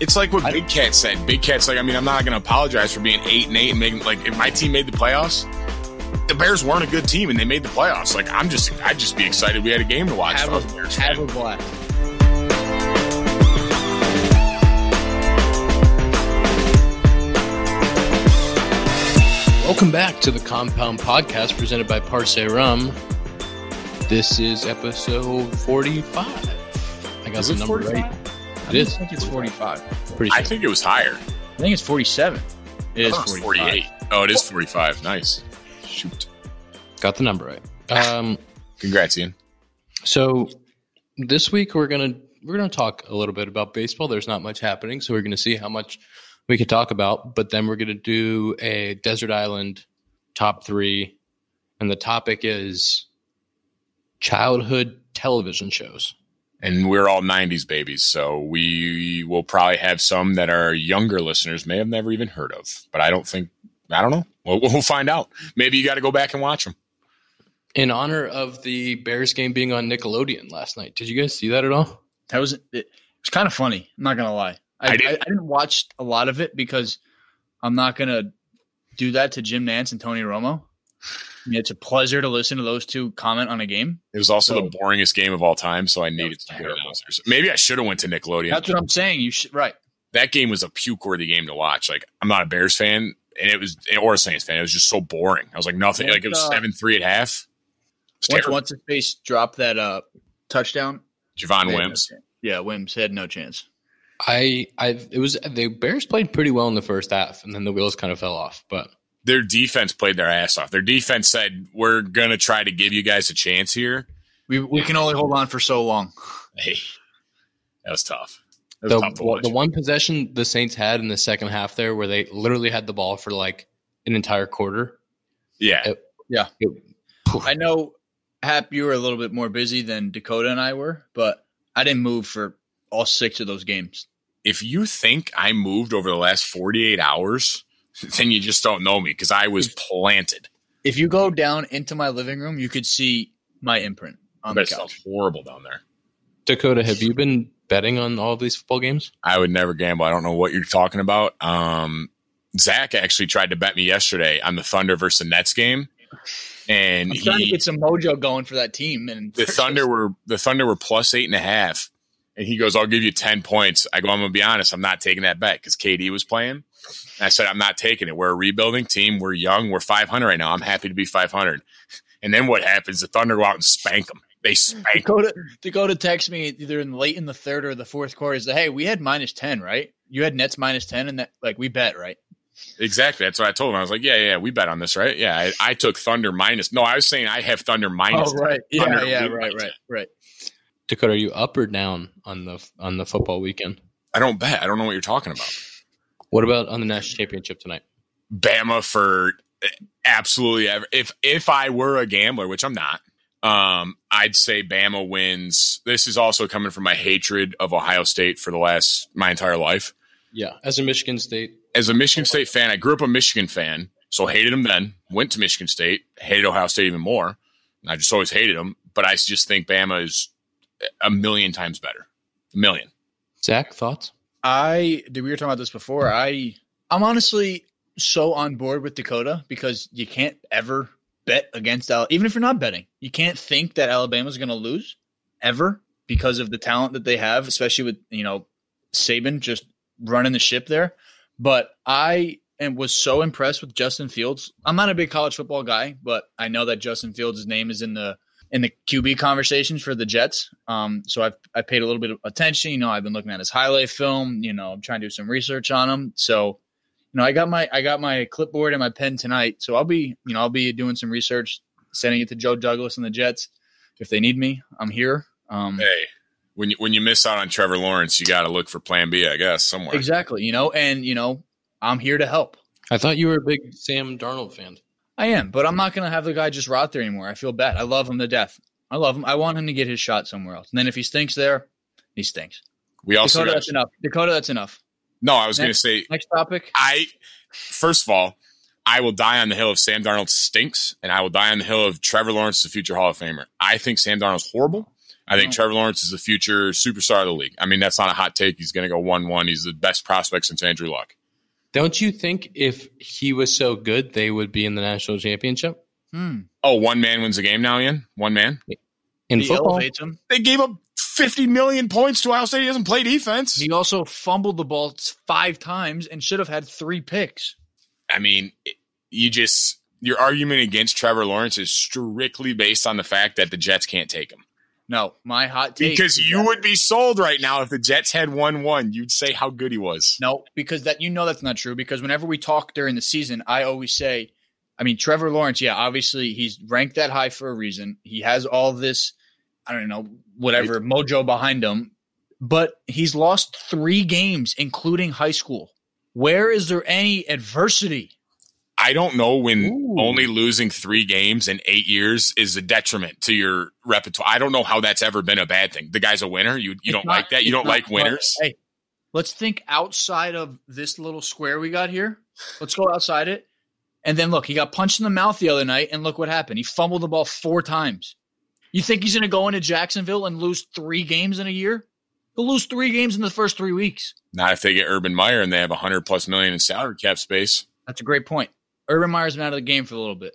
It's like what Big Cat said. Big Cat's like, I mean, I'm not going to apologize for being eight and eight and making like if my team made the playoffs, the Bears weren't a good team and they made the playoffs. Like I'm just, I'd just be excited we had a game to watch. Have, if I was a, Bears have a blast. Welcome back to the Compound Podcast presented by Parce Rum. This is episode 45. I got Is the number 45? right. It is. I think it's 45. Pretty I think it was higher. I think it's 47. It is I thought it was 45. 48. Oh, it is 45. Nice. Shoot. Got the number right. Um, Congrats, Ian. so this week we're gonna we're gonna talk a little bit about baseball. There's not much happening, so we're gonna see how much we could talk about. But then we're gonna do a desert island top three, and the topic is childhood television shows. And we're all 90s babies, so we will probably have some that our younger listeners may have never even heard of. But I don't think, I don't know. We'll, we'll find out. Maybe you got to go back and watch them. in honor of the Bears game being on Nickelodeon last night. Did you guys see that at all? That was it, it was kind of funny. I'm not gonna lie. I, I I, I, didn't watch a lot of it because I'm not gonna do that to Jim Nantz and Tony Romo. I it's a pleasure to listen to those two comment on a game. It was also So- the boringest game of all time, so I needed to some good terrible. announcers. Maybe I should have went to Nickelodeon. That's what I'm saying. You should right. that game was a puke worthy game to watch. Like I'm not a Bears fan, and it was or a Saints fan. It was just so boring. I was like nothing. Once, like it was uh, seven three at half. Once terrible. once his face dropped that uh, touchdown. Javon they had no Wims. Yeah, Wims had no chance. I I it was the Bears played pretty well in the first half, and then the wheels kind of fell off. But Their defense played their ass off. Their defense said, "We're gonna try to give you guys a chance here." We we can only hold on for so long. Hey, that was tough. That was the tough to well, the one possession the Saints had in the second half there, where they literally had the ball for like an entire quarter. yeah, it- Yeah. it- I know, Hap, you were a little bit more busy than Dakota and I were, but I didn't move for all six of those games. if you think I moved over the last 48 hours, then you just don't know me because I was planted. If you go down into my living room, you could see my imprint I on bet the couch. horrible down there. Dakota, have you been betting on all these football games? I would never gamble. I don't know what you're talking about. Um, Zach actually tried to bet me yesterday on the Thunder versus the Nets game, and I'm trying to he, get some mojo going for that team. And the Thunder were the Thunder were plus eight and a half, and he goes, "I'll give you ten points." I go, "I'm gonna be honest. I'm not taking that bet because KD was playing." And I said, "I'm not taking it. We're a rebuilding team. We're young. We're 500 right now. I'm happy to be 500." And then what happens? The Thunder go out and spank them. They spank Dakota Dakota texts me either in late in the third or the fourth quarter. Is that hey, we had minus ten, right? You had Nets minus ten, and that like we bet, right? Exactly. That's what I told him. I was like, "Yeah, yeah, we bet on this, right? Yeah." I, I took Thunder minus. No, I was saying I have Thunder oh, minus. Oh, right. Yeah, Thunder yeah, win right, right, right. Dakota, are you up or down on the on the football weekend? I don't bet. I don't know what you're talking about. What about on the national championship tonight? Bama for absolutely ever. If if I were a gambler, which I'm not, um, I'd say Bama wins. This is also coming from my hatred of Ohio State for the last my entire life. Yeah, as a Michigan State, As a Michigan State fan, I grew up a Michigan fan, so hated them then. Went to Michigan State, hated Ohio State even more. And I just always hated them, but I just think Bama is a million times better. A million. Zach, thoughts? I did we were talking about this before. I I'm honestly so on board with Dakota because you can't ever bet against Al even if you're not betting. You can't think that Alabama's going to lose ever because of the talent that they have, especially with, you know, Saban just running the ship there. But I and was so impressed with Justin Fields. I'm not a big college football guy, but I know that Justin Fields' name is in the in the QB conversations for the Jets. Um, so I've I paid a little bit of attention. You know, I've been looking at his highlight film. You know, I'm trying to do some research on him. So, you know, I got my I got my clipboard and my pen tonight. So I'll be you know I'll be doing some research, sending it to Joe Douglas and the Jets if they need me. I'm here. Um, Hey, when you when you miss out on Trevor Lawrence, you got to look for Plan B, I guess, somewhere. exactly. You know, and you know, I'm here to help. I thought you were a big Sam Darnold fan. I am, but I'm not going to have the guy just rot there anymore. I feel bad. I love him to death. I love him. I want him to get his shot somewhere else. And then if he stinks there, he stinks. We also Dakota, got, that's enough. Dakota, that's enough. no. I was going to say Next topic. I first of all, I will die on the hill of Sam Darnold stinks, and I will die on the hill of Trevor Lawrence, the future Hall of Famer. I think Sam Darnold's horrible. I think uh-huh. Trevor Lawrence is the future superstar of the league. I mean, that's not a hot take. He's going to go one-one. He's the best prospect since Andrew Luck. Don't you think if he was so good, they would be in the national championship Hmm. Oh, one man wins the game now, Ian. One man. in he football? him. They gave up 50 million points to Ohio State. He doesn't play defense. He also fumbled the ball five times and should have had three picks. I mean, you just your argument against Trevor Lawrence is strictly based on the fact that the Jets can't take him. No, my hot take Because you that- would be sold right now if the Jets had won one. You'd say how good he was. No, because that you know that's not true. Because whenever we talk during the season, I always say, I mean, Trevor Lawrence, yeah, obviously he's ranked that high for a reason. He has all this, I don't know, whatever mojo behind him, but he's lost three games, including high school. Where is there any adversity? I don't know when Ooh. only losing three games in eight years is a detriment to your repertoire. I don't know how that's ever been a bad thing. The guy's a winner. You you It's don't not- like that. You don't not- like winners. Hey, let's think outside of this little square we got here. Let's go outside it. And then look, he got punched in the mouth the other night, and look what happened. He fumbled the ball four times. You think he's going to go into Jacksonville and lose three games in a year? He'll lose three games in the first three weeks. Not if they get Urban Meyer and they have a hundred plus million in salary cap space. That's a great point. Urban Meyer's been out of the game for a little bit.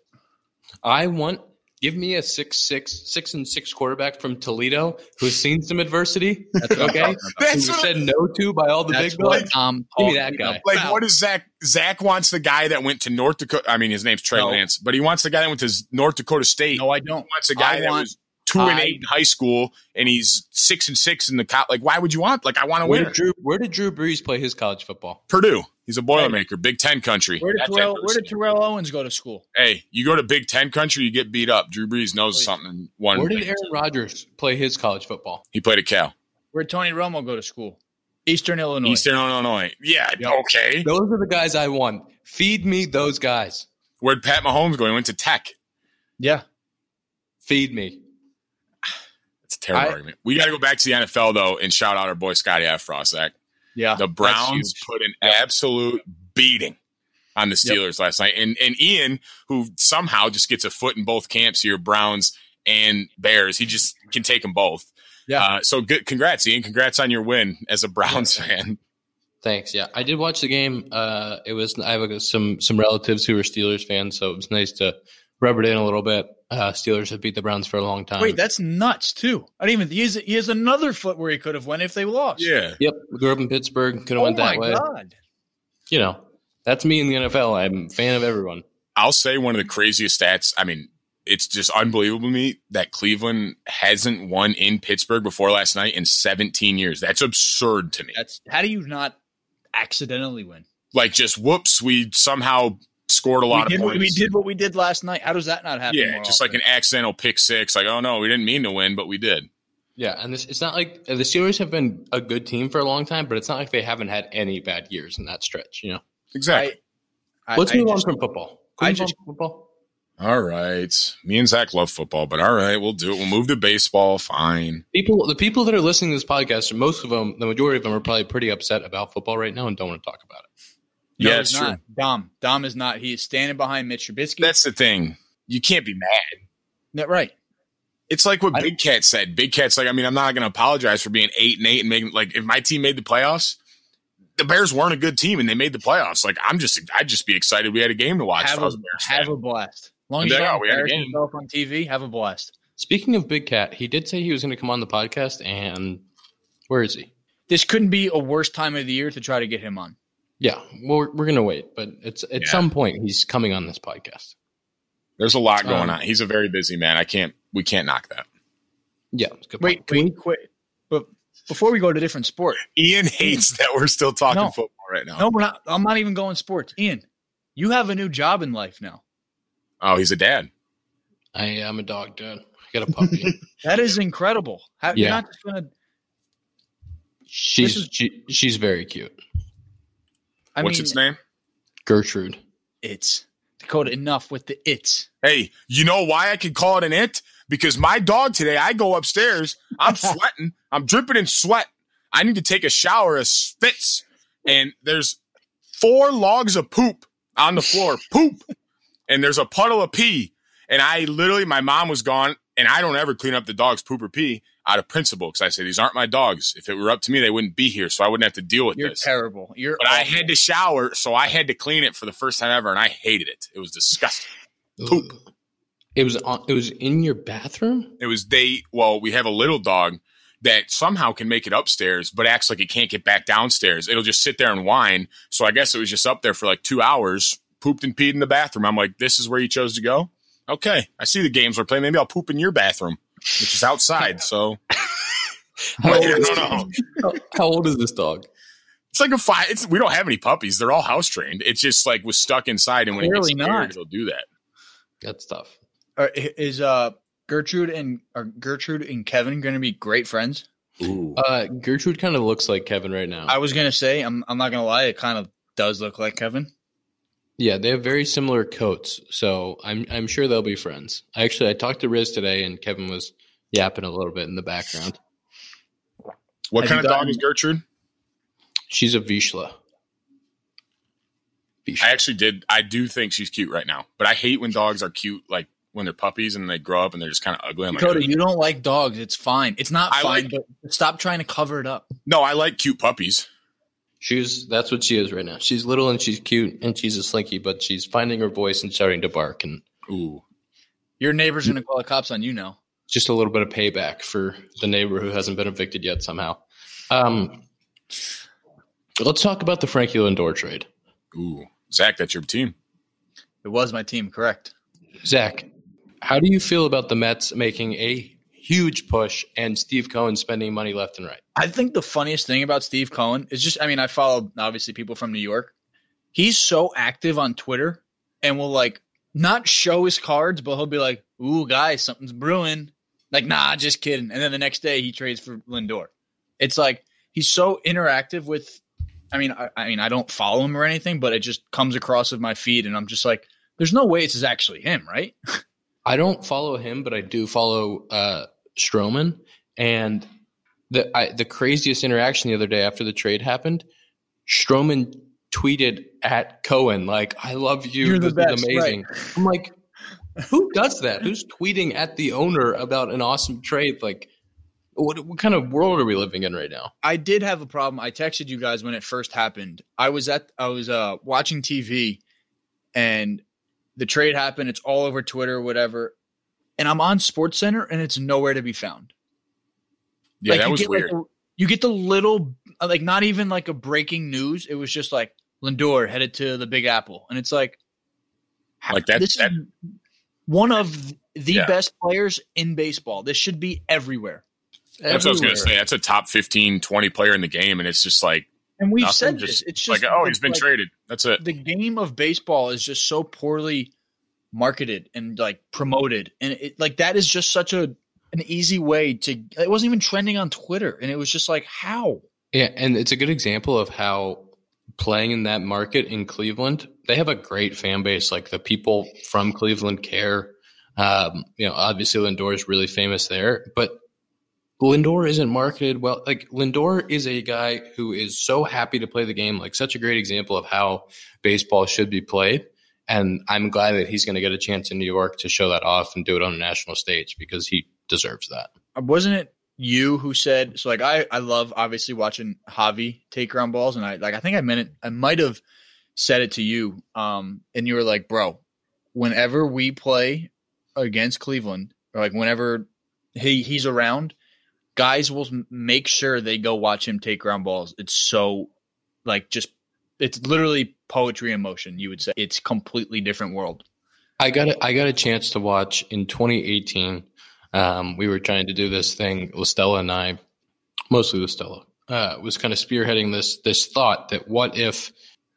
I want give me a six six six and six quarterback from Toledo who's seen some adversity. That's what I'm Okay. That's who what said no to by all the big what boys. I'm Give me that guy. Like, about. what is Zach? Zach wants the guy that went to North Dakota. I mean, his name's Trey No. Lance, but he wants the guy that went to North Dakota State. No, I don't. wants a guy I that want- was two and I- eight in high school, and he's six and six in the cop. Like, why would you want? Like, I want to Where win. did Drew Where did Drew Brees play his college football? Purdue. He's a Boilermaker, Big Ten country. Where did, Terrell, where did Terrell Owens go to school? hey, you go to Big Ten country, you get beat up. Drew Brees knows Please. something. One, Where did Aaron Rodgers play his college football? he played at Cal, Where did Tony Romo go to school? Eastern Illinois. Eastern Illinois. Yeah, Yep. okay. Those are the guys I want. Feed me those guys. Where'd Pat Mahomes go? He went to Tech. Yeah. Feed me. It's a terrible I- argument. We got to go back to the NFL though and shout out our boy Scotty Afrost. Zach. Yeah. The Browns put an absolute beating on the Yep. Steelers last night, and and Ian, who somehow just gets a foot in both camps here, Browns and Bears, he just can take them both. Yeah. Uh, so good. Congrats, Ian. Congrats on your win as a Browns fan. Thanks. Yeah, I did watch the game. Uh, it was I have some some relatives who are Steelers fans, so it was nice to rub it in a little bit. Uh, Steelers have beat the Browns for a long time. Wait, that's nuts too. I didn't even. He has, he has another foot where he could have went if they lost. Yeah. Yep, grew up in Pittsburgh. Could have Oh went that way. god. You know, that's me in the NFL. I'm a fan of everyone. I'll say one of the craziest stats. I mean, it's just unbelievable to me that Cleveland hasn't won in Pittsburgh before last night in 17 years. That's absurd to me. That's how do you not accidentally win? Like, just whoops, we somehow scored a lot we of did, points. we did what we did last night. How does that not happen? yeah, more just like an accidental pick six. Like, oh no, we didn't mean to win, but we did. Yeah, and this it's not like the Steelers have been a good team for a long time, but it's not like they haven't had any bad years in that stretch. You know, Exactly. I, let's I move just- on from football. I Can we move just- on from football. all right. Me and Zach love football, but all right, we'll do it. We'll move to baseball. Fine. People, the people that are listening to this podcast, most of them, the majority of them, are probably pretty upset about football right now and don't want to talk about it. No, yeah, he's it's true. not. Dom. Dom is not. He is standing behind Mitch Trubisky. That's the thing. You can't be mad. That right. It's like what I- Big Cat said. Big Cat's like, I mean, I'm not going to apologize for being eight and eight and making like if my team made the playoffs, the Bears weren't a good team and they made the playoffs. Like I'm just, I'd just be excited we had a game to watch. Have I a, was a Bears have a blast. Long as you don't we had a game. yourself on TV, have a blast. Speaking of Big Cat, he did say he was going to come on the podcast, and where is he? This couldn't be a worse time of the year to try to get him on. Yeah, well, we're, we're going to wait, but it's at Yeah. some point he's coming on this podcast. There's a lot going Um, on. He's a very busy man. I can't, we can't knock that. Yeah, it's a good Wait, point. Can we- quit. But before we go to different sport, Ian hates that we're still talking No. football right now. no, we're not. I'm not even going sports. Ian, you have a new job in life now. Oh, he's a dad. I am a dog, dad. I got a puppy. That is incredible. How, You're Yeah. not just gonna. she's is- she, she's very cute. I What's mean, its name? Gertrude. It's Dakota. Enough with the it's. Hey, you know why I can call it an it? Because my dog today, I go upstairs, I'm sweating, I'm dripping in sweat. I need to take a shower of spits, and there's four logs of poop on the floor, poop, and there's a puddle of pee. And I literally, my mom was gone. and I don't ever clean up the dog's poop or pee out of principle because I say these aren't my dogs. If it were up to me, they wouldn't be here, so I wouldn't have to deal with this. You're this. terrible. You're But I had to shower, so I had to clean it for the first time ever, and I hated it. It was disgusting. Poop. It was on. It was in your bathroom. It was they. Well, we have a little dog that somehow can make it upstairs, but acts like it can't get back downstairs. It'll just sit there and whine. So I guess it was just up there for like two hours, pooped and peed in the bathroom. I'm like, this is where you chose to go. Okay, I see the games we're playing. Maybe I'll poop in your bathroom, which is outside. So How old, is, no, no. how, how old is this dog? It's like a five. It's we don't have any puppies. They're all house trained. It's just like was stuck inside, and when Clearly it gets scared, not. it'll do that. That's tough. Are- is uh Gertrude and are Gertrude and Kevin going to be great friends? Ooh. Uh, Gertrude kind of looks like Kevin right now. I was going to say I'm I'm not going to lie, it kind of does look like Kevin. Yeah, they have very similar coats, so I'm I'm sure they'll be friends. Actually, I talked to Riz today, and Kevin was yapping a little bit in the background. what Have kind you of dog is Gertrude? She's a Vizsla. Vizsla. I actually did. I do think she's cute right now, but I hate when dogs are cute, like when they're puppies and they grow up and they're just kind of ugly. I'm Dakota, "Ugh." you don't like dogs. It's fine. It's not I fine, like- but stop trying to cover it up. no, I like cute puppies. She's that's what she is right now. She's little and she's cute and she's a slinky, but she's finding her voice and starting to bark and Ooh, Your neighbor's going to call the cops on you now. just a little bit of payback for the neighbor who hasn't been evicted yet somehow. Um, let's talk about the Frankie Lindor trade. ooh, Zach, that's your team. It was my team, correct? Zach, how do you feel about the Mets making a huge push and Steve Cohen spending money left and right? I think the funniest thing about Steve Cohen is just I mean, I follow obviously people from New York. He's so active on Twitter and will like not show his cards, but he'll be like, "Ooh, guys, something's brewing." Like, nah, just kidding. And then the next day he trades for Lindor. It's like he's so interactive with. I mean, I, I mean, I don't follow him or anything, but it just comes across of my feed, and I'm just like, "There's no way this is actually him, right?" I don't follow him, but I do follow uh, Stroman. And the I, the craziest interaction the other day after the trade happened, Stroman tweeted at Cohen like, "I love you. You're the this best," is amazing." I'm like, who does that? Who's tweeting at the owner about an awesome trade? Like, what what kind of world are we living in right now? I did have a problem. I texted you guys when it first happened. I was at I was uh watching TV and the trade happened. It's all over Twitter, whatever. And I'm on Sports Center and it's nowhere to be found. Yeah, Like, that was get, weird. a- you get the little uh, like not even like a breaking news. It was just like Lindor headed to the Big Apple. And it's like Like that- This that- is one of the Yeah. best players in baseball. This should be everywhere. that's what I was going to say. That's a top 15, 20 player in the game, and it's just like And we've nothing. said just this. It's just like, oh, he's been like, traded. That's it. the game of baseball is just so poorly marketed and like promoted and it like that is just such a an easy way to it wasn't even trending on twitter and it was just like how Yeah, and it's a good example of how playing in that market in Cleveland, they have a great fan base. Like the people from Cleveland care. Um, you know, obviously Lindor is really famous there, but Lindor isn't marketed well. Like Lindor is a guy who is so happy to play the game, like such a great example of how baseball should be played. And I'm glad that he's going to get a chance in New York to show that off and do it on a national stage because he deserves that. wasn't it you who said so like i i love obviously watching javi take ground balls and i like i think i meant it i might have said it to you um and you were like bro whenever we play against cleveland or like whenever he he's around guys will make sure they go watch him take ground balls it's so like just it's literally poetry in motion you would say it's completely different world I got a, I got a chance to watch in 2018. Um, we were trying to do this thing. Listella and I, mostly Listella, uh, was kind of spearheading this this thought that what if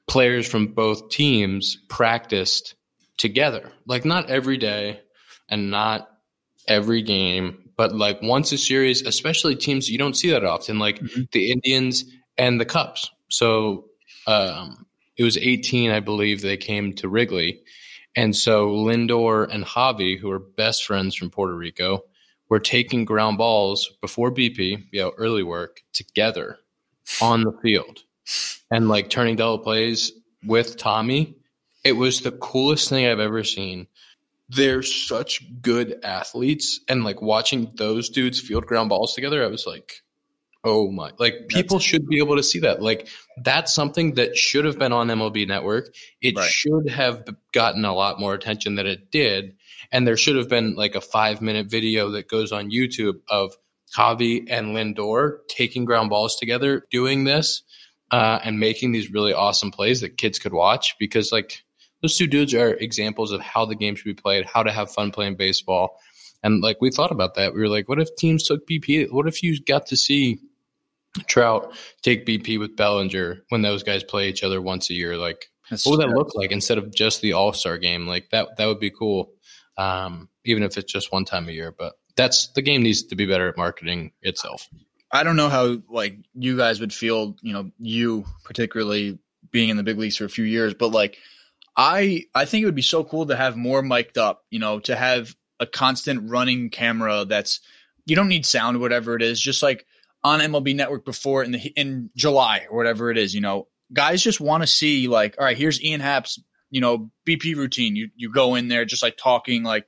players from both teams practiced together, like not every day and not every game, but like once a series, especially teams you don't see that often, like Mhm. the Indians and the Cubs. So um, it was 18, I believe, they came to Wrigley. And so Lindor and Javi, who are best friends from Puerto Rico, were taking ground balls before BP, you know, early work together on the field and like turning double plays with Tommy. It was the coolest thing I've ever seen. they're such good athletes and like watching those dudes field ground balls together i was like oh my like people should be able to see that like that's something that should have been on mlb network it Right. should have gotten a lot more attention than it did and there should have been like a five minute video that goes on youtube of javi and lindor taking ground balls together doing this uh, and making these really awesome plays that kids could watch because like those two dudes are examples of how the game should be played, how to have fun playing baseball. And like we thought about that. We were like, what if teams took BP? What if you got to see Trout take BP with Bellinger when those guys play each other once a year? Like, That's- what would that look like instead of just the All Star game? Like that that would be cool. Um, even if it's just one time a year. But that's the game needs to be better at marketing itself. I don't know how like you guys would feel, you know, you particularly being in the big leagues for a few years, but like I I think it would be so cool to have more mic'd up, you know, to have a constant running camera that's you don't need sound whatever it is, just like on MLB network before in the in July or whatever it is, you know. Guys just want to see like, all right, here's Ian Happ's, you know, BP routine. You you go in there just like talking like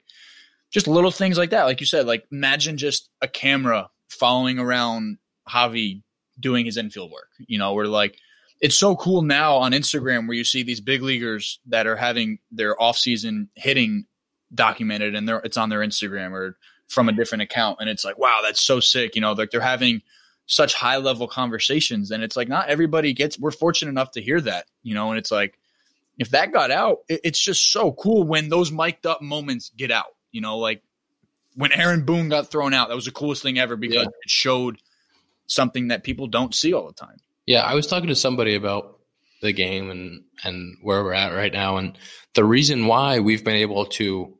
just little things like that. Like you said, like imagine just a camera following around Javi doing his infield work. You know, we're like it's so cool now on Instagram where you see these big leaguers that are having their offseason hitting documented and it's on their Instagram or from a different account. And it's like, wow, that's so sick. You know, like they're having such high level conversations. And it's like not everybody gets we're fortunate enough to hear that, you know, and it's like if that got out, it, it's just so cool when those mic'd up moments get out. You know, like when Aaron Boone got thrown out, that was the coolest thing ever because Yeah. it showed something that people don't see all the time. Yeah, I was talking to somebody about the game and and where we're at right now, and the reason why we've been able to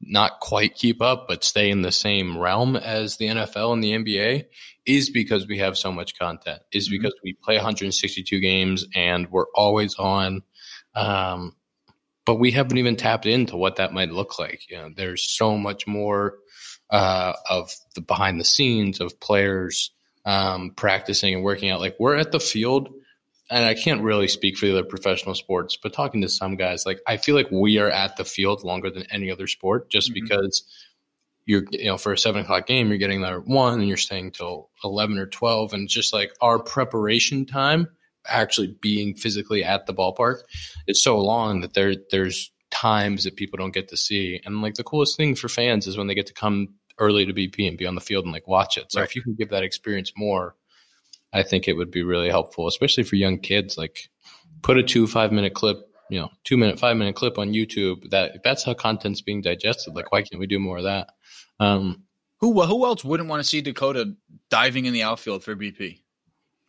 not quite keep up but stay in the same realm as the NFL and the NBA is because we have so much content. Is Mhm. because we play 162 games and we're always on. Um, but we haven't even tapped into what that might look like. You know, there's so much more uh, of the behind the scenes of players um, practicing and working out. Like we're at the field, and I can't really speak for the other professional sports, but talking to some guys, like I feel like we are at the field longer than any other sport, just Mhm. because you're you know for a seven o'clock game you're getting there at one and you're staying till 11 or 12 and just like our preparation time actually being physically at the ballpark is so long that there there's times that people don't get to see. And like the coolest thing for fans is when they get to come early to bp and be on the field and like watch it. So Right. if you can give that experience more i think it would be really helpful especially for young kids. Like put a two five minute clip you know two minute five minute clip on youtube that that's how content's being digested. Like why can't we do more of that um, Who who else wouldn't want to see Dakota diving in the outfield for BP?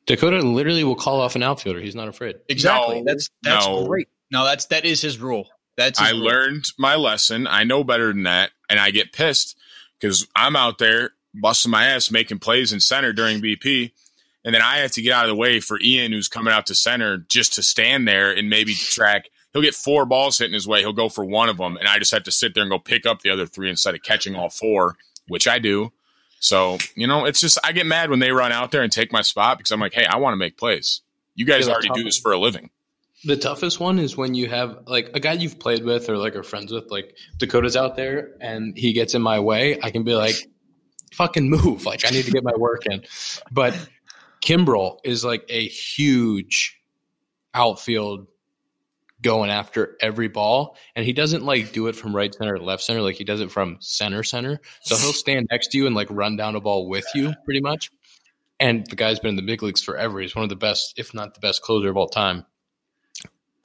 Dakota literally will call off an outfielder. He's not afraid. Exactly. No, that's that's no. great. No, that's that is his rule. That's his I rule. learned my lesson. I know better than that, and I get pissed because I'm out there busting my ass making plays in center during BP, and then I have to get out of the way for Ian, who's coming out to center, just to stand there and maybe track. He'll get four balls hitting his way. He'll go for one of them, and I just have to sit there and go pick up the other three instead of catching all four, which I do. So you know, it's just I get mad when they run out there and take my spot because I'm like, hey, I want to make plays. You guys Yeah, already do this for a living. The toughest one is when you have like a guy you've played with or like are friends with, like Dakota's out there and he gets in my way. I can be like, fucking move. Like I need to get my work in. But Kimbrel is like a huge outfield going after every ball. And he doesn't like do it from right center to left center. Like he does it from center center. So he'll stand next to you and like run down a ball with you pretty much. And the guy's been in the big leagues forever. He's one of the best, if not the best closer of all time.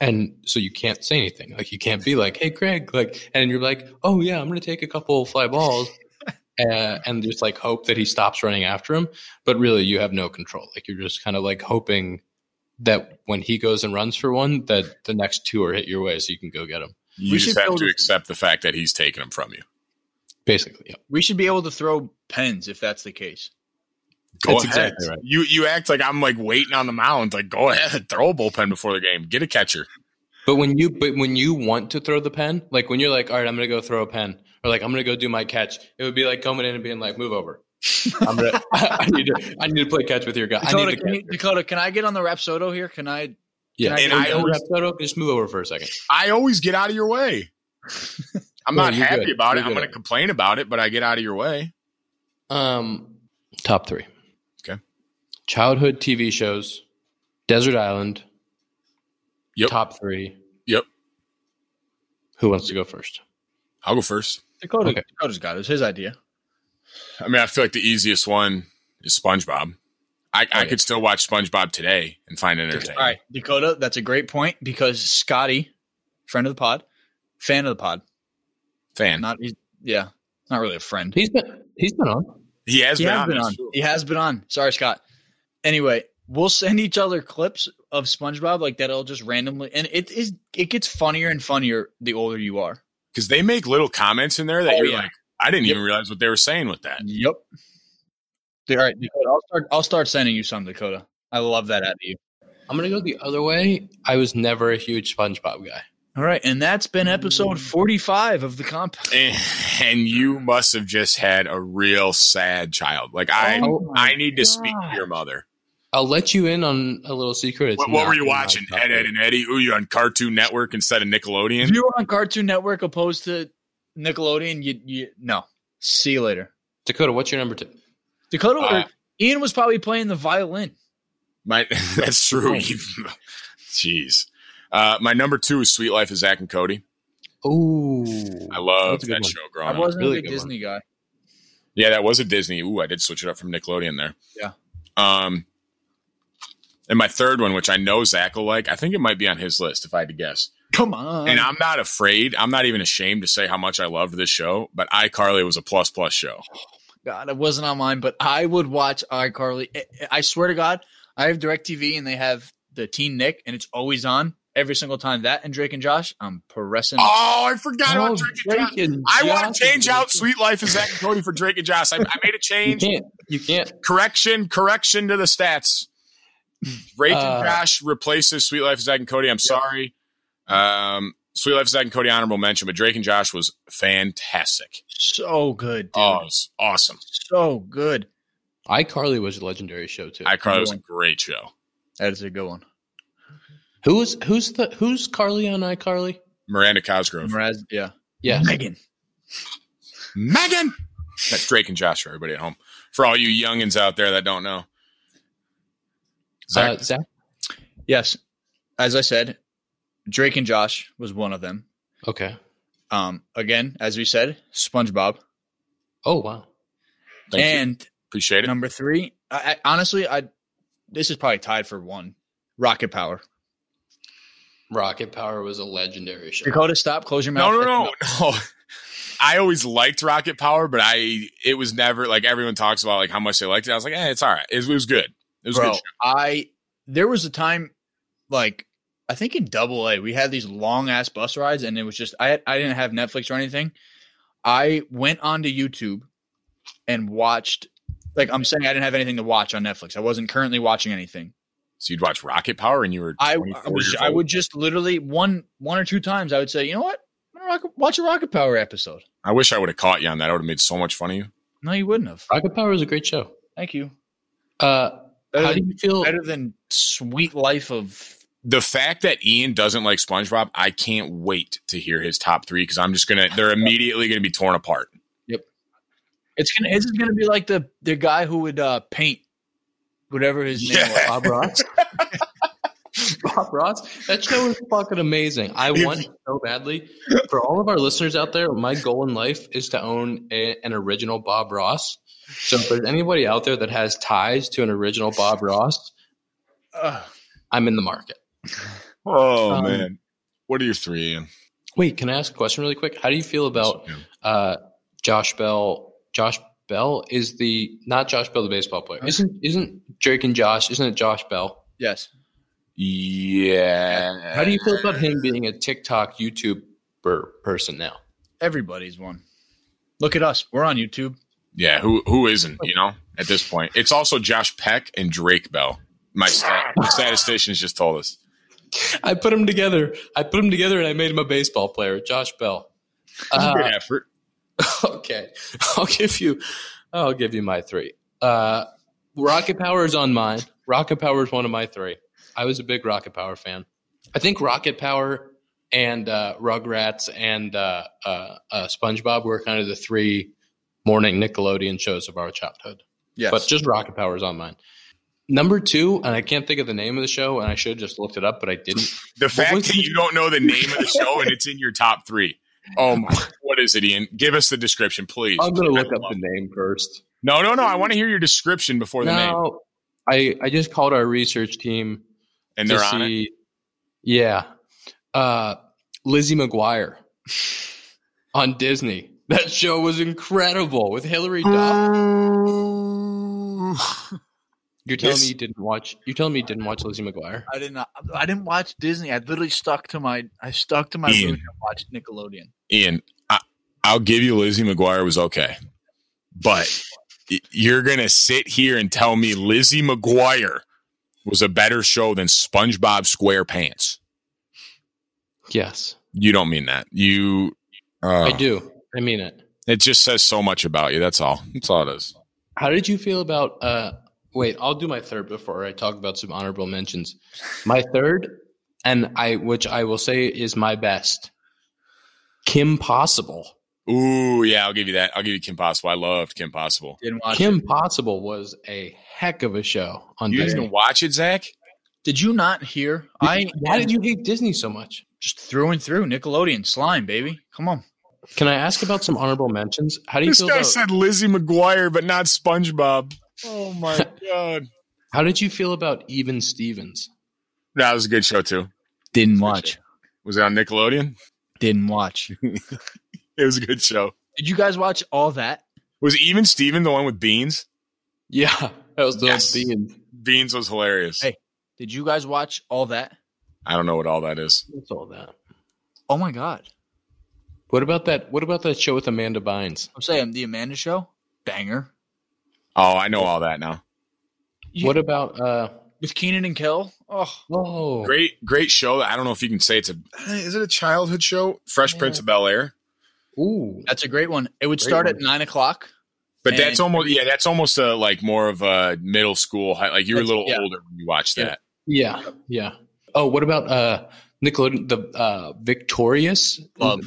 And so you can't say anything. Like you can't be like, "Hey, Craig," like, and you're like, "Oh yeah, I'm going to take a couple fly balls," uh, and just like hope that he stops running after him. But really, you have no control. Like you're just kind of like hoping that when he goes and runs for one, that the next two are hit your way, so you can go get him. You We just have build to accept the fact that he's taking them from you. Basically, yeah. We should be able to throw pens if that's the case. Go That's ahead. exactly right. You you act like I'm like waiting on the mound. Like go ahead, throw a bullpen before the game. Get a catcher. But when you but when you want to throw the pen, like when you're like, all right, I'm gonna go throw a pen, or like I'm gonna go do my catch, it would be like coming in and being like, move over. I'm gonna, I need to I need to play catch with your guy. I Dakota, need can you, Dakota, can I get on the Rapsodo here? Can I? Yeah, can I And and I I always- just move over for a second. I always get out of your way. I'm No, not happy good. about it. You're I'm going to complain about it, but I get out of your way. Um, top three. Okay. Childhood TV shows, Desert Island. Yep. Top three. Yep. Who wants to go first? I'll go first. Dakota, Okay. Dakota's got it. It's his idea. I mean, I feel like the easiest one is SpongeBob. I, I yeah. could still watch SpongeBob today and find it entertaining. All right, Dakota, that's a great point because Scotty, friend of the pod, fan of the pod, Fan. not he's, yeah, not really a friend. He's been he's been on. he has he been has on. been on. He has been on. Sorry, Scott. Anyway, we'll send each other clips of SpongeBob like that'll just randomly, and it is it gets funnier and funnier the older you are. Because they make little comments in there that Oh, you're yeah. like, I didn't Yep. even realize what they were saying with that. Yep. All right, Dakota. I'll start. I'll start sending you some, Dakota. I love that out of you. I'm gonna go the other way. I was never a huge SpongeBob guy. All right, and that's been episode mm. forty-five of the comp. And, and you must have just had a real sad child. Like I, Oh I need to speak to your mother. I'll let you in on a little secret. It's What, what were you watching? Ed, Ed, three. and Eddie? Ooh, you on Cartoon Network instead of Nickelodeon? You were on Cartoon Network opposed to Nickelodeon, you you no. See you later, Dakota, what's your number two? Dakota. Uh, or Ian was probably playing the violin. My, that's true. Jeez. Uh, my number two is Suite Life of Zack and Cody. Oh, I love That's a good that one. show I growing up. wasn't really a big good one. Disney guy. Yeah, that was a Disney. Ooh, I did switch it up from Nickelodeon there. Yeah. Um, and my third one, which I know Zach will like, I think it might be on his list if I had to guess. Come on. and I'm not afraid. I'm not even ashamed to say how much I loved this show. But iCarly was a plus plus show. God, it wasn't on mine, but I would watch iCarly. I- swear to God, I have DirecTV and they have the Teen Nick, and it's always on every single time. That and Drake and Josh, I'm pressing. Oh, I forgot Oh, about Drake and Josh. And I want to change out. Suite Life of Zack and Cody for Drake and Josh. I, I made a You change. can't. You can't. Correction, correction to the stats. Drake Uh, and Josh replaces Suite Life of Zack and Cody. I'm sorry. Um, Suite Life of Zack and Cody honorable mention, but Drake and Josh was fantastic. So good, dude. Oh, it was awesome. So good. iCarly was a legendary show too. iCarly was a great show. That is a good one. who's who's the who's Carly on iCarly? Miranda Cosgrove. Mraz, yeah. Yeah, Megan. Megan. That's Drake and Josh for everybody at home. For all you youngins out there that don't know. Zach, Uh, Zach. Yes. As I said, Drake and Josh was one of them. Okay. Um, again, as we said, SpongeBob. Oh wow. thank you. and Appreciate it. number three, I, I honestly, I this is probably tied for one. Rocket Power. Rocket Power was a legendary show. Dakota, stop. Close your mouth. No, no, no, no. I always liked Rocket Power, but I it was never like everyone talks about like how much they liked it. I was like, eh, it's all right. It, was- it was good. It was a Bro, good. Show. I there was a time like I think in double A we had these long ass bus rides and it was just I I didn't have Netflix or anything. I went onto YouTube and watched like I'm saying I didn't have anything to watch on Netflix. I wasn't currently watching anything. So you'd watch Rocket Power and you were I, I was I would just literally one one or two times I would say, you know what? I'm gonna rock, watch a Rocket Power episode. I wish I would have caught you on that. I would have made so much fun of you. No, you wouldn't have. Rocket Power is a great show. Thank you. Uh, Better how do you feel? better than Suite Life of The fact that Ian doesn't like SpongeBob, I can't wait to hear his top three because I'm just gonna they're immediately gonna be torn apart. Yep. It's gonna this is gonna be like the the guy who would uh paint whatever his name Yeah. was. Bob Ross. Bob Ross. That show is fucking amazing. I want it so badly. For all of our listeners out there, my goal in life is to own a, an original Bob Ross. So if there's anybody out there that has ties to an original Bob Ross, Ugh. I'm in the market. Oh Um, man. What are your three, Ian? Wait, can I ask a question really quick? How do you feel about uh, Josh Bell? Josh Bell is the not Josh Bell, the baseball player. Isn't isn't Drake and Josh? Isn't it Josh Bell? yes. Yeah. How do you feel about him being a TikTok YouTuber person now? Everybody's one. Look at us. We're on YouTube. Yeah, who who isn't, you know, at this point. It's also Josh Peck and Drake Bell. My stat, the statisticians just told us. I put them together. I put them together, and I made him a baseball player, Josh Bell. Uh, effort. okay, I'll give you. I'll give you my three. Uh, Rocket Power is on mine. Rocket Power is one of my three. I was a big Rocket Power fan. I think Rocket Power and uh, Rugrats and uh, uh, uh, SpongeBob were kind of the three morning Nickelodeon shows of our childhood. Yes. But just Rocket Power is on mine. Number two, and I can't think of the name of the show, and I should have just looked it up, but I didn't. The fact that the- you don't know the name of the show and it's in your top three. Oh my! What is it, Ian? Give us the description, please. I'm going to look up the name first. No, no, no. I want to hear your description before the name. No, I, I just called our research team And they're on it. Yeah. Uh, Lizzie McGuire on Disney. That show was incredible with Hilary Duff. You're telling This- me you didn't watch? You're telling me you didn't watch Lizzie McGuire? I did not. I didn't watch Disney. I literally stuck to my. I stuck to my Ian. and watched Nickelodeon. Ian, I, I'll give you Lizzie McGuire was okay, but you're gonna sit here and tell me Lizzie McGuire was a better show than SpongeBob SquarePants. Yes, You don't mean that. You, uh, I do. I mean it. It just says so much about you. That's all. That's all it is. How did you feel about? uh Wait, I'll do my third before I talk about some honorable mentions. My third, and I, which I will say is my best, Kim Possible. Ooh, yeah, I'll give you that. I'll give you Kim Possible. I loved Kim Possible. Kim it. Possible was a heck of a show on You Disney. didn't watch it, Zach? Did you not hear? I Why did you hate Disney so much? just through and through Nickelodeon slime, baby. Come on. Can I ask about some honorable mentions? How do you This feel guy about? said Lizzie McGuire, but not SpongeBob. Oh my god, how did you feel about Even Stevens? that was a good show too. Didn't watch. Was it on Nickelodeon? Didn't watch. It was a good show. Did you guys watch all that? Was even Steven the one with Beans? Yeah, that was the Yes. Beans. Beans was hilarious. Hey. Did you guys watch all that? I don't know what all that is. What's all that? Oh my god! What about that? What about that show with Amanda Bynes? I'm saying the Amanda Show, banger. Oh, I know all that now. You- What about? uh with Kenan and Kel? Oh, Oh, Great, great show. I don't know if you can say it's a. Is it a childhood show? Fresh Yeah. Prince of Bel Air. Ooh, that's a great one. It would Great start one. at nine o'clock. But And- that's almost yeah. That's almost a like more of a middle school. hi- Like you were a little yeah. older when you watched that. yeah, yeah. Oh, what about uh Nickelodeon? The uh Victorious, Love.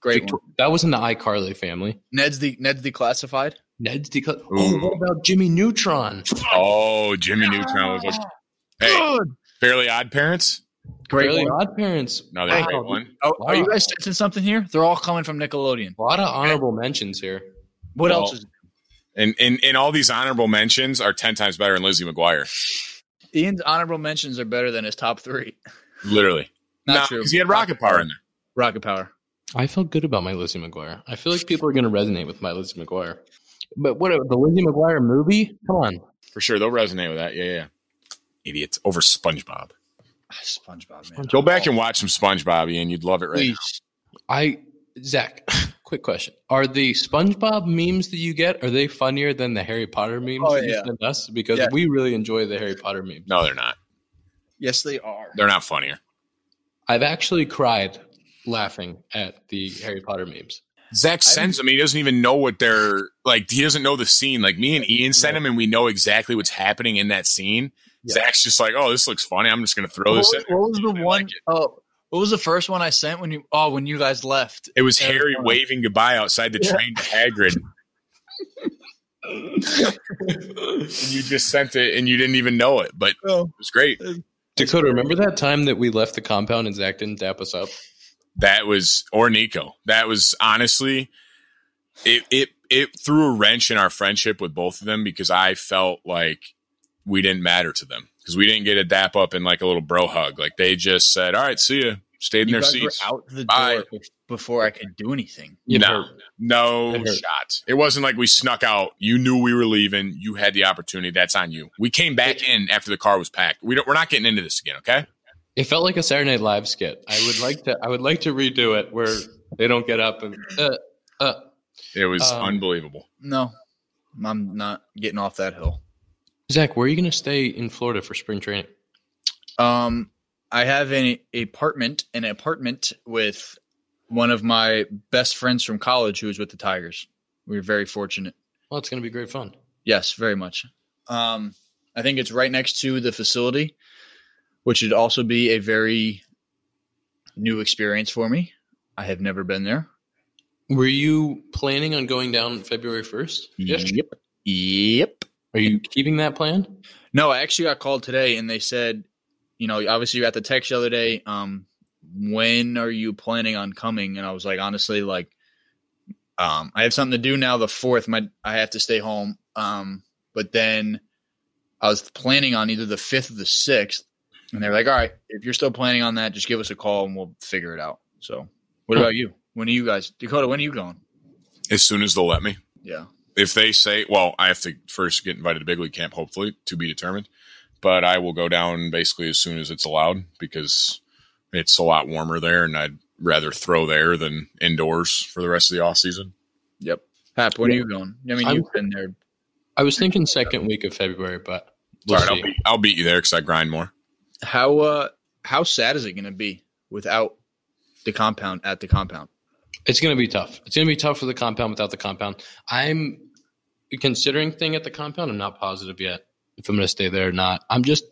Great Victor- one. that was in the iCarly family. Ned's the Ned's declassified. Ned's Decla- Ooh. Oh, what about Jimmy Neutron? Oh, Jimmy Neutron was. A, hey, Good. Fairly Odd Parents. Great Fairly one. Odd Parents. Another Wow. great one. Oh, are you guys sensing something here? They're all coming from Nickelodeon. A lot of honorable mentions here. What Well, else is And, and and all these honorable mentions are ten times better than Lizzie McGuire. Ian's honorable mentions are better than his top three. Literally, Not Nah, true. 'cause he had Rocket Power in there. Rocket Power. I felt good about my Lizzie McGuire. I feel like people are going to resonate with my Lizzie McGuire. But what the Lizzie McGuire movie? Come on. For sure, they'll resonate with that. Yeah, yeah. Idiots over SpongeBob. Ah, SpongeBob, man. Go back and watch some SpongeBob, and You'd love it right now. I Zach, quick question: Are the SpongeBob memes that you get are they funnier than the Harry Potter memes Oh, that you yeah. send us? Because Yeah. we really enjoy the Harry Potter memes. No, they're not. Yes, they are. They're not funnier. I've actually cried laughing at the Harry Potter memes. Zach sends them. He doesn't even know what they're like. He doesn't know the scene. Like me and Ian send him, and we know exactly what's happening in that scene. Yeah. Zach's just like, "Oh, this looks funny. I'm just going to throw What this was, in." what was the I one like it. oh, what was the first one I sent when you? Oh, when you guys left. It was That Harry funny. waving goodbye outside the Yeah. train to Hagrid, and you just sent it, and you didn't even know it, but oh. it Oh, was great. Dakota, remember that time that we left the compound and Zach didn't dap us up? That was or Nico. That was honestly, it it it threw a wrench in our friendship with both of them because I felt like we didn't matter to them because we didn't get a dap up and like a little bro hug. Like they just said, "All right, see ya." Stayed in you their guys were seats. out the Bye. door before I could do anything. It no, no It shot. It wasn't like we snuck out. You knew we were leaving. You had the opportunity. That's on you. We came back in after the car was packed. We don't. We're not getting into this again. Okay. It felt like a Saturday Night Live skit. I would like to. I would like to redo it where they don't get up and. Uh, uh. It was Um, unbelievable. No, I'm not getting off that hill. Zach, where are you going to stay in Florida for spring training? Um, I have an apartment, an apartment with one of my best friends from college who was with the Tigers. We were very fortunate. Well, it's going to be great fun. Yes, very much. Um, I think it's right next to the facility, which would also be a very new experience for me. I have never been there. Were you planning on going down February 1st? Yep. Yep. Are you keeping that plan? No, I actually got called today and they said, you know, obviously you got the text the other day. Um, when are you planning on coming? And I was like, honestly, like, um, I have something to do now. The fourth, my I have to stay home. Um, but then I was planning on either the fifth or the sixth, and they're like, "All right, if you're still planning on that, just give us a call and we'll figure it out." So, what about you? When are you guys, Dakota? When are you going? As soon as they'll let me. Yeah, If they say, well, I have to first get invited to big league camp, hopefully to be determined. But I will go down basically as soon as it's allowed because it's a lot warmer there, and I'd rather throw there than indoors for the rest of the off season. yep. Hap, when are you going? I mean, I'm- you've been there. I was thinking second week of February, but we'll All right. I'll beat, I'll beat you there because I grind more. How uh, how sad is it going to be without the compound at the compound? It's going to be tough. It's going to be tough for the compound without the compound. I'm considering thing at the compound. I'm not positive yet if I'm going to stay there or not. I'm just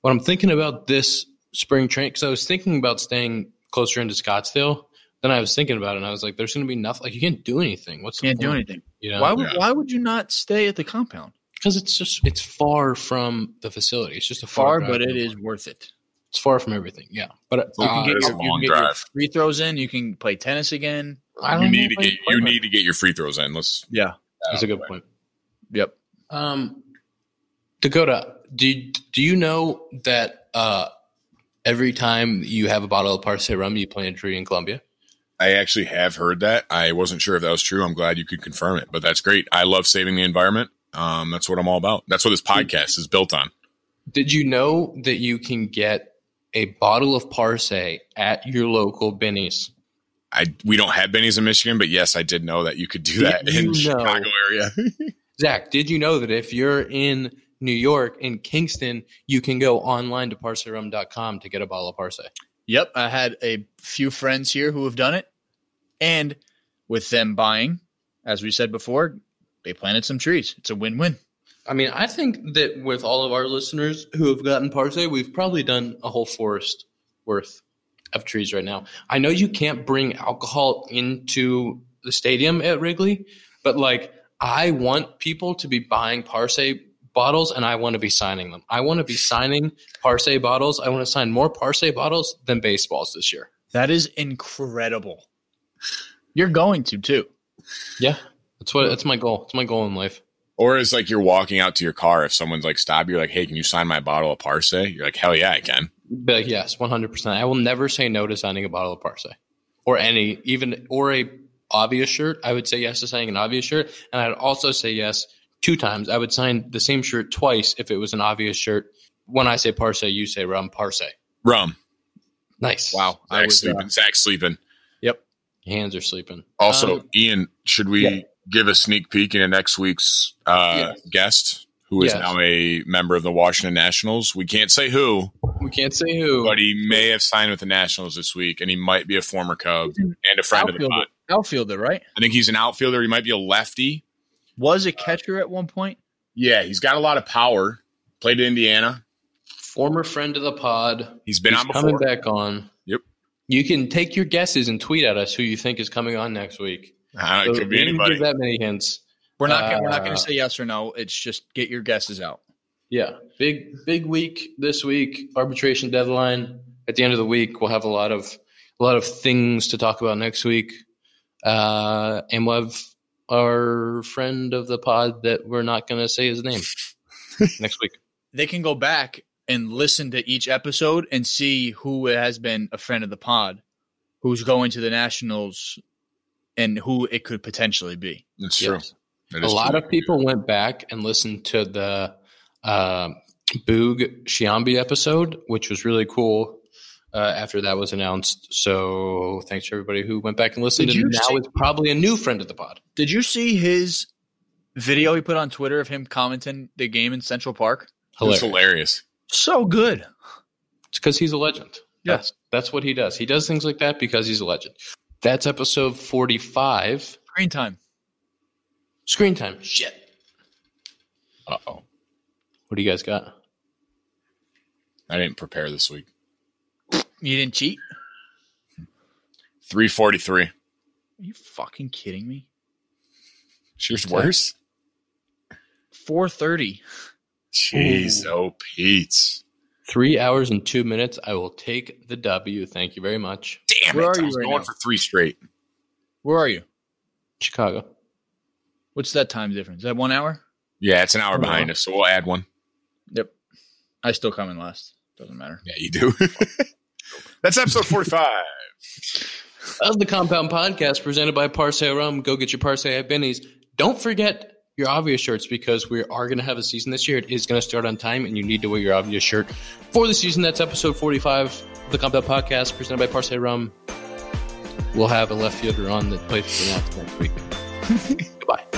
what I'm thinking about this spring train because I was thinking about staying closer into Scottsdale. Then I was thinking about it and I was like, "There's going to be nothing. Like you can't do anything. What's the Can't do anything. You know? Why would Yeah. Why would you not stay at the compound? Because it's just it's far from the facility. It's just a Far, drive but it is worth it. It's far from everything. Yeah, but You uh, can get, your, you can get your free throws in. You can play tennis again. I don't You need to get you that. need to get your free throws in. Let's. Yeah. That's a good point. Yep. Um, Dakota, do do you know that uh, every time you have a bottle of Parce rum, you plant a tree in Colombia? I actually have heard that. I wasn't sure if that was true. I'm glad you could confirm it, but that's great. I love saving the environment. Um, that's what I'm all about. That's what this podcast is built on. Did you know that you can get a bottle of Parce at your local Binny's? I we don't have Binny's in Michigan, but yes, I did know that you could do Did that in you know- Chicago area. Zach, did you know that if you're in New York, in Kingston, you can go online to parcerum.com to get a bottle of Parce? Yep. I had a few friends here who have done it, and with them buying, as we said before, they planted some trees. It's a win-win. I mean, I think that with all of our listeners who have gotten Parce, we've probably done a whole forest worth of trees right now. I know you can't bring alcohol into the stadium at Wrigley, but like I want people to be buying Parce bottles and I want to be signing them. I want to be signing Parce bottles. I want to sign more Parce bottles than baseballs this year. That is incredible. You're going to too. Yeah. That's what that's my goal. It's my goal in life. or it's like you're walking out to your car. If someone's like, stop, you're like, hey, can you sign my bottle of Parce? You're like, hell yeah, I can. But yes, one hundred percent. I will never say no to signing a bottle of Parce or any even or a obvious shirt. I would say yes to signing an obvious shirt, and I'd also say yes two times. I would sign the same shirt twice if it was an obvious shirt. When I say Parce, you say rum Parce. Rum. Nice. Wow. I Zach was, sleeping. uh, Zach sleeping. yep. Hands are sleeping. Also, Um, Ian, should we yeah. Give a sneak peek into next week's uh, Yes. guest, who is Yes. now a member of the Washington Nationals? We can't say who, we can't say who. but he may have signed with the Nationals this week, and he might be a former Cub and a friend of the Outfielder, pod. outfielder, right? I think he's an outfielder. He might be a lefty. Was a catcher at one point. Yeah, he's got a lot of power. Played in Indiana. Former friend of the pod. He's been He's on coming before. back on. Yep. You can take your guesses and tweet at us who you think is coming on next week. Uh, So it could be we didn't anybody. Give that many hints. We're not. gonna we're not going Uh, to say yes or no. It's just get your guesses out. Yeah, big big week this week. Arbitration deadline at the end of the week. We'll have a lot of a lot of things to talk about next week, uh, and we'll have our friend of the pod that we're not going to say his name next week. They can go back and listen to each episode and see who has been a friend of the pod, who's going to the Nationals, and who it could potentially be. It's true. Yes. That A lot true. of people went back and listened to the uh, Boog Sciambi episode, which was really cool. Uh, after that was announced, so thanks to everybody who went back and listened. Did And now see- it's probably a new friend of the pod. Did you see his video he put on Twitter of him commenting the game in Central Park? It's Hilarious. hilarious. So good. It's because he's a legend. Yeah. That's that's what he does. He does things like that because he's a legend. That's episode forty-five. Screen time. Screen time. Shit. Uh oh. What do you guys got? I didn't prepare this week. You didn't cheat. 343. Are you fucking kidding me? Yours worse? 430. Jeez, oh, Pete. Three hours and two minutes. I will take the W. Thank you very much. Damn Where it. are I you was right going now? for three straight. Where are you? Chicago. What's that time difference? Is that one hour? Yeah, it's an hour Oh, behind wow. us, so we'll add one. Yep. I still come in last. Doesn't matter. Yeah, you do. That's episode 45. Of the Compound Podcast presented by Parce Rum. Go get your Parce at Binny's. Don't forget your obvious shirts because we are going to have a season this year. It is going to start on time, and you need to wear your obvious shirt for the season. That's episode 45 of the Compound Podcast presented by Parce Rum. We'll have a left fielder on that plays for the next week. Goodbye.